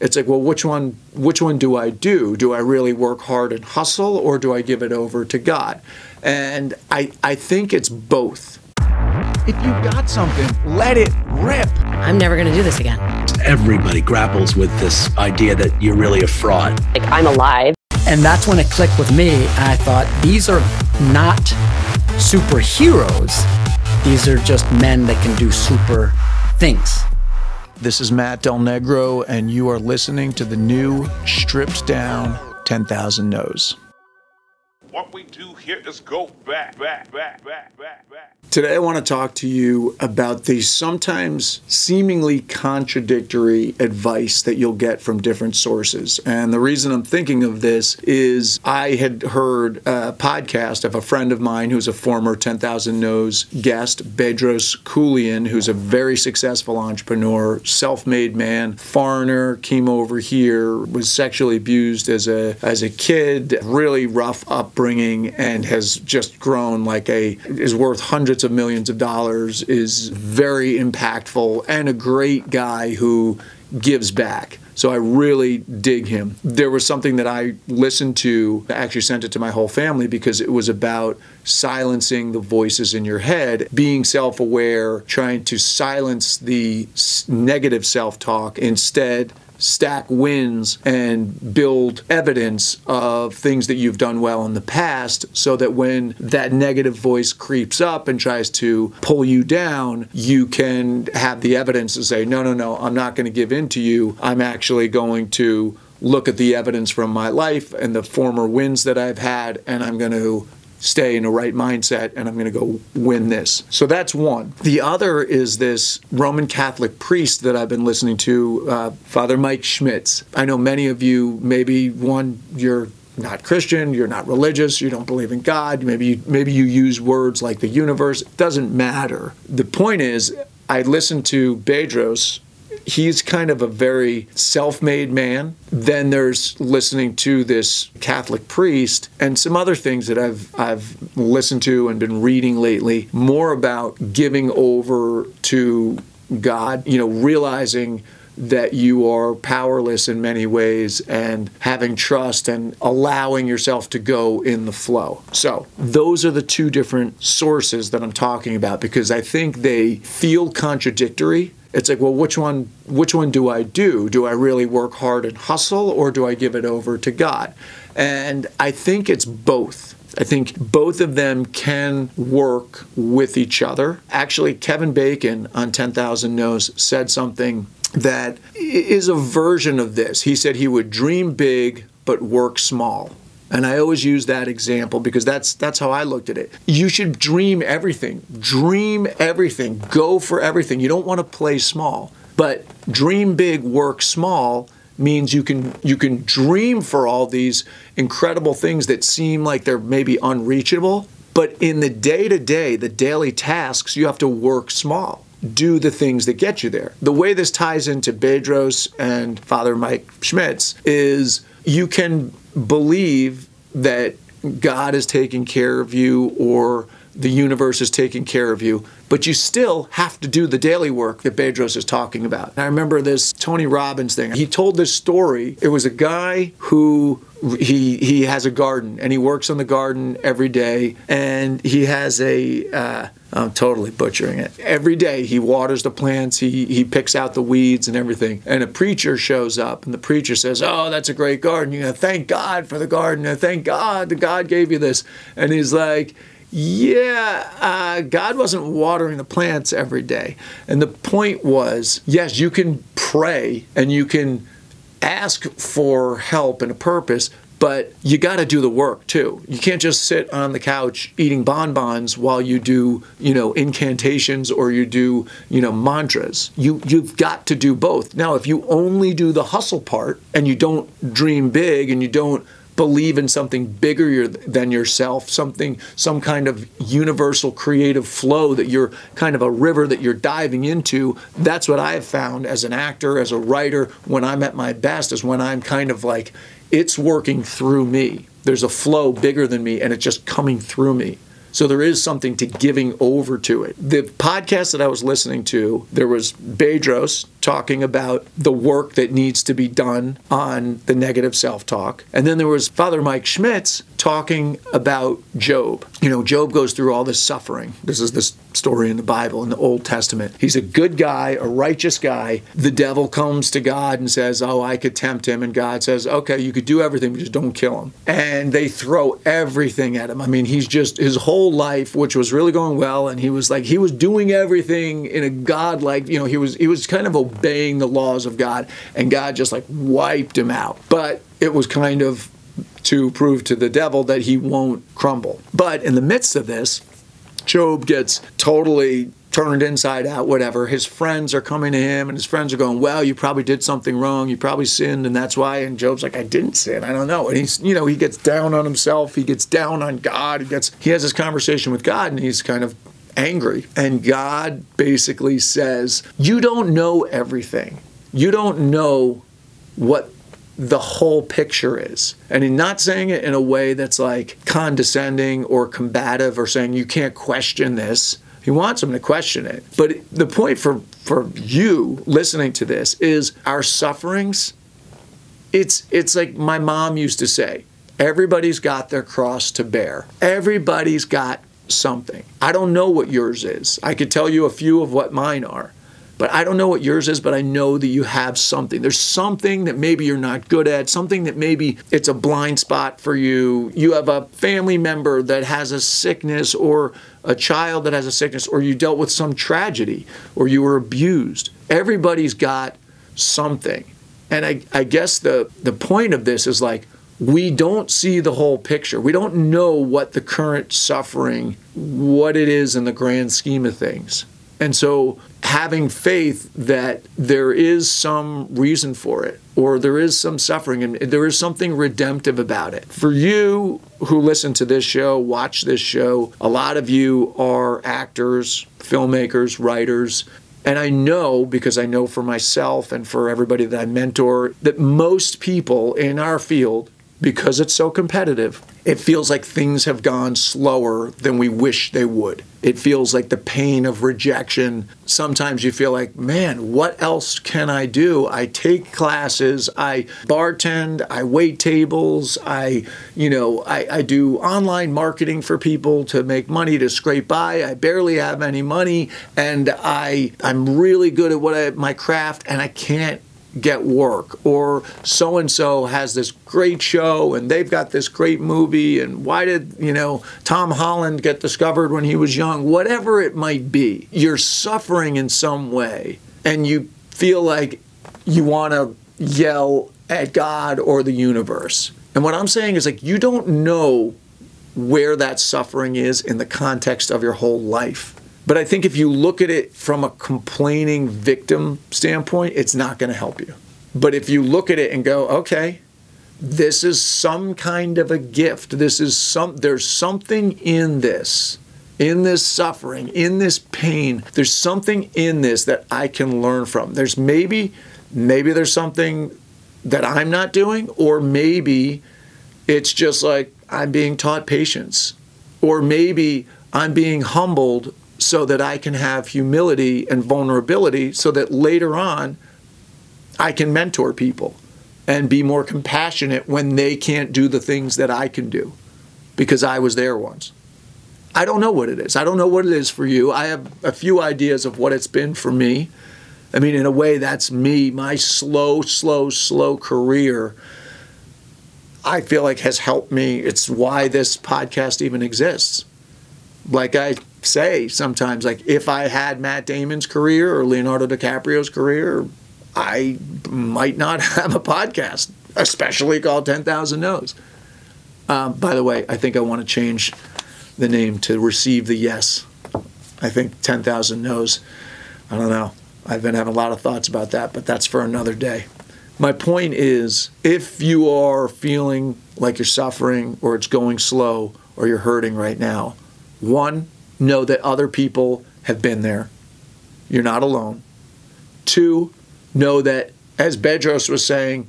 It's like, well, which one which one do I do? Do I really work hard and hustle or do I give it over to God? And I I think it's both. If you've got something, let it rip. I'm never going to do this again. Everybody grapples with this idea that you're really a fraud. Like, I'm alive. And that's when it clicked with me. And I thought, these are not superheroes. These are just men that can do super things. This is Matt Del Negro, and you are listening to the new stripped down 10,000 No's. What we do here is go back, back, back, back, back, back. Today, I want to talk to you about the sometimes seemingly contradictory advice that you'll get from different sources. And the reason I'm thinking of this is I had heard a podcast of a friend of mine who's a former 10,000 No's guest, Bedros Keuilian, who's a very successful entrepreneur, self made man, foreigner, came over here, was sexually abused as a, as a kid, really rough upbringing, and has just grown like a, is worth hundreds of millions of dollars, is very impactful, and a great guy who gives back. So I really dig him. There was something that I listened to, I actually sent it to my whole family because it was about silencing the voices in your head, being self aware, trying to silence the negative self talk, instead stack wins and build evidence of things that you've done well in the past so that when that negative voice creeps up and tries to pull you down, you can have the evidence to say, no, no, no, I'm not going to give in to you. I'm actually going to look at the evidence from my life and the former wins that I've had, and I'm going to stay in a right mindset and I'm going to go win this. So that's one. The other is this Roman Catholic priest that I've been listening to, uh, Father Mike Schmitz. I know many of you, maybe one, you're not Christian, you're not religious, you don't believe in God, maybe you, maybe you use words like the universe. It doesn't matter. The point is, I listened to Bedros he's kind of a very self made man. Then there's listening to this Catholic priest and some other things that I've, I've listened to and been reading lately, more about giving over to God, you know, realizing that you are powerless in many ways and having trust and allowing yourself to go in the flow. So, those are the two different sources that I'm talking about because I think they feel contradictory it's like well which one which one do i do do i really work hard and hustle or do i give it over to god and i think it's both I think both of them can work with each other. Actually, Kevin Bacon on 10,000 No's said something that is a version of this. He said he would dream big but work small. And I always use that example because that's that's how I looked at it. You should dream everything. Dream everything. Go for everything. You don't want to play small. But dream big, work small means you can you can dream for all these incredible things that seem like they're maybe unreachable, but in the day-to-day, the daily tasks, you have to work small do the things that get you there. The way this ties into Bedros and Father Mike Schmitz is you can believe that God is taking care of you or the universe is taking care of you, but you still have to do the daily work that Bedros is talking about. I remember this Tony Robbins thing. He told this story. It was a guy who he he has a garden and he works on the garden every day and he has a uh, I'm totally butchering it. Every day he waters the plants, he he picks out the weeds and everything. And a preacher shows up and the preacher says, "Oh, that's a great garden. You know, thank God for the garden. Thank God that God gave you this." And he's like, yeah, uh, God wasn't watering the plants every day. And the point was yes, you can pray and you can ask for help and a purpose, but you got to do the work too. You can't just sit on the couch eating bonbons while you do, you know, incantations or you do, you know, mantras. You you've got to do both. Now, if you only do the hustle part and you don't dream big and you don't believe in something bigger than yourself, something, some kind of universal creative flow that you're kind of a river that you're diving into. That's what I have found as an actor, as a writer, when I'm at my best, is when I'm kind of like, it's working through me. There's a flow bigger than me and it's just coming through me. So there is something to giving over to it. The podcast that I was listening to, there was Bedros talking about the work that needs to be done on the negative self talk. And then there was Father Mike Schmitz talking about Job. You know, Job goes through all this suffering. This is this story in the Bible, in the Old Testament. He's a good guy, a righteous guy. The devil comes to God and says, Oh, I could tempt him. And God says, Okay, you could do everything, but just don't kill him. And they throw everything at him. I mean, he's just, his whole life, which was really going well, and he was like, he was doing everything in a God-like, you know, he was, he was kind of obeying the laws of God, and God just like wiped him out. But it was kind of to prove to the devil that he won't crumble. But in the midst of this, Job gets totally turned inside out, whatever. His friends are coming to him, and his friends are going, Well, you probably did something wrong. You probably sinned, and that's why. And Job's like, I didn't sin. I don't know. And he's, you know, he gets down on himself. He gets down on God. He gets, he has this conversation with God, and he's kind of angry. And God basically says, You don't know everything. You don't know what the whole picture is. And he's not saying it in a way that's like condescending or combative or saying you can't question this. He wants them to question it. But the point for, for you listening to this is our sufferings, it's it's like my mom used to say, everybody's got their cross to bear. Everybody's got something. I don't know what yours is. I could tell you a few of what mine are. But I don't know what yours is, but I know that you have something. There's something that maybe you're not good at, something that maybe it's a blind spot for you. You have a family member that has a sickness, or a child that has a sickness, or you dealt with some tragedy, or you were abused. Everybody's got something. And I, I guess the, the point of this is like, we don't see the whole picture. We don't know what the current suffering, what it is in the grand scheme of things. And so having faith that there is some reason for it or there is some suffering and there is something redemptive about it. For you who listen to this show, watch this show, a lot of you are actors, filmmakers, writers, and I know because I know for myself and for everybody that I mentor that most people in our field because it's so competitive, it feels like things have gone slower than we wish they would. It feels like the pain of rejection. Sometimes you feel like, man, what else can I do? I take classes, I bartend, I wait tables, I, you know, I, I do online marketing for people to make money to scrape by. I barely have any money, and I I'm really good at what I, my craft, and I can't get work or so and so has this great show and they've got this great movie and why did you know Tom Holland get discovered when he was young? Whatever it might be you're suffering in some way and you feel like you want to yell at God or the universe. And what I'm saying is like you don't know where that suffering is in the context of your whole life but I think if you look at it from a complaining victim standpoint, it's not going to help you. But if you look at it and go, okay, this is some kind of a gift. This is some there's something in this. In this suffering, in this pain, there's something in this that I can learn from. There's maybe maybe there's something that I'm not doing or maybe it's just like I'm being taught patience or maybe I'm being humbled so that I can have humility and vulnerability so that later on I can mentor people and be more compassionate when they can't do the things that I can do because I was there once. I don't know what it is. I don't know what it is for you. I have a few ideas of what it's been for me. I mean, in a way, that's me, my slow, slow, slow career. I feel like has helped me. It's why this podcast even exists. Like I say sometimes, like if I had Matt Damon's career or Leonardo DiCaprio's career, I might not have a podcast, especially called 10,000 No's. Um, by the way, I think I want to change the name to Receive the Yes. I think 10,000 No's. I don't know. I've been having a lot of thoughts about that, but that's for another day. My point is if you are feeling like you're suffering or it's going slow or you're hurting right now, one, know that other people have been there. You're not alone. Two, know that, as Bedros was saying,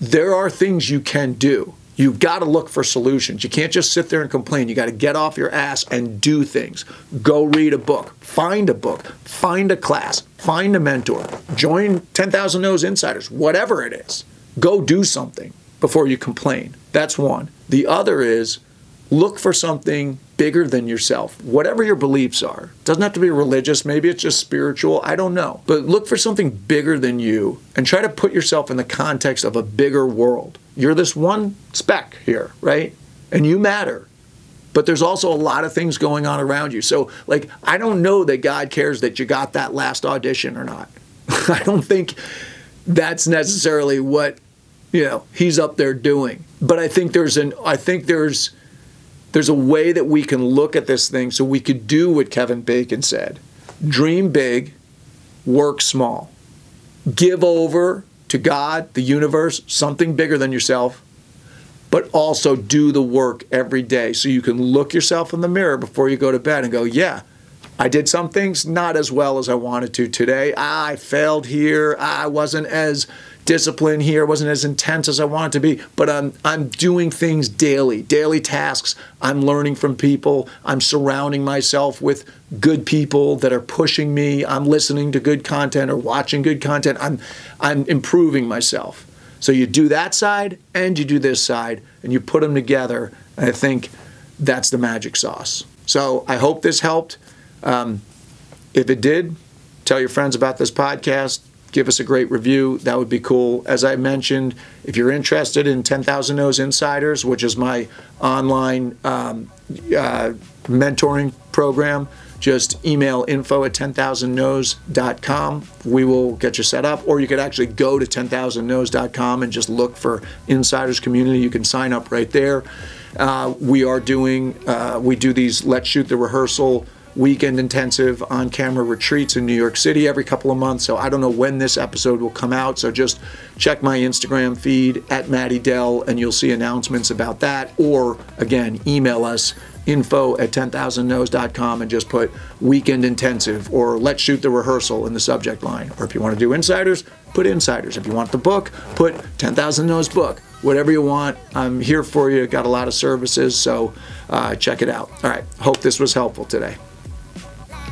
there are things you can do. You've got to look for solutions. You can't just sit there and complain. You got to get off your ass and do things. Go read a book, find a book, find a class, find a mentor, join 10,000 No's Insiders, whatever it is. Go do something before you complain. That's one. The other is look for something bigger than yourself, whatever your beliefs are. Doesn't have to be religious, maybe it's just spiritual, I don't know. But look for something bigger than you and try to put yourself in the context of a bigger world. You're this one speck here, right? And you matter. But there's also a lot of things going on around you. So, like, I don't know that God cares that you got that last audition or not. I don't think that's necessarily what, you know, he's up there doing. But I think there's an I think there's there's a way that we can look at this thing so we could do what Kevin Bacon said dream big, work small, give over to God, the universe, something bigger than yourself, but also do the work every day so you can look yourself in the mirror before you go to bed and go, yeah. I did some things not as well as I wanted to today. I failed here. I wasn't as discipline here wasn't as intense as I wanted to be, but I'm I'm doing things daily, daily tasks. I'm learning from people. I'm surrounding myself with good people that are pushing me. I'm listening to good content or watching good content. I'm I'm improving myself. So you do that side and you do this side and you put them together. And I think that's the magic sauce. So I hope this helped. Um, if it did, tell your friends about this podcast give us a great review. That would be cool. As I mentioned, if you're interested in 10,000 No's Insiders, which is my online um, uh, mentoring program, just email info at 10,000nos.com. We will get you set up. Or you could actually go to 10,000nos.com and just look for Insiders Community. You can sign up right there. Uh, we are doing, uh, we do these Let's Shoot the Rehearsal weekend intensive on camera retreats in New York City every couple of months. So I don't know when this episode will come out. So just check my Instagram feed at Matty Dell and you'll see announcements about that. Or again, email us info at 10,000nos.com and just put weekend intensive or let's shoot the rehearsal in the subject line. Or if you want to do insiders, put insiders. If you want the book, put 10,000 Nos book. Whatever you want, I'm here for you. Got a lot of services, so uh, check it out. All right, hope this was helpful today.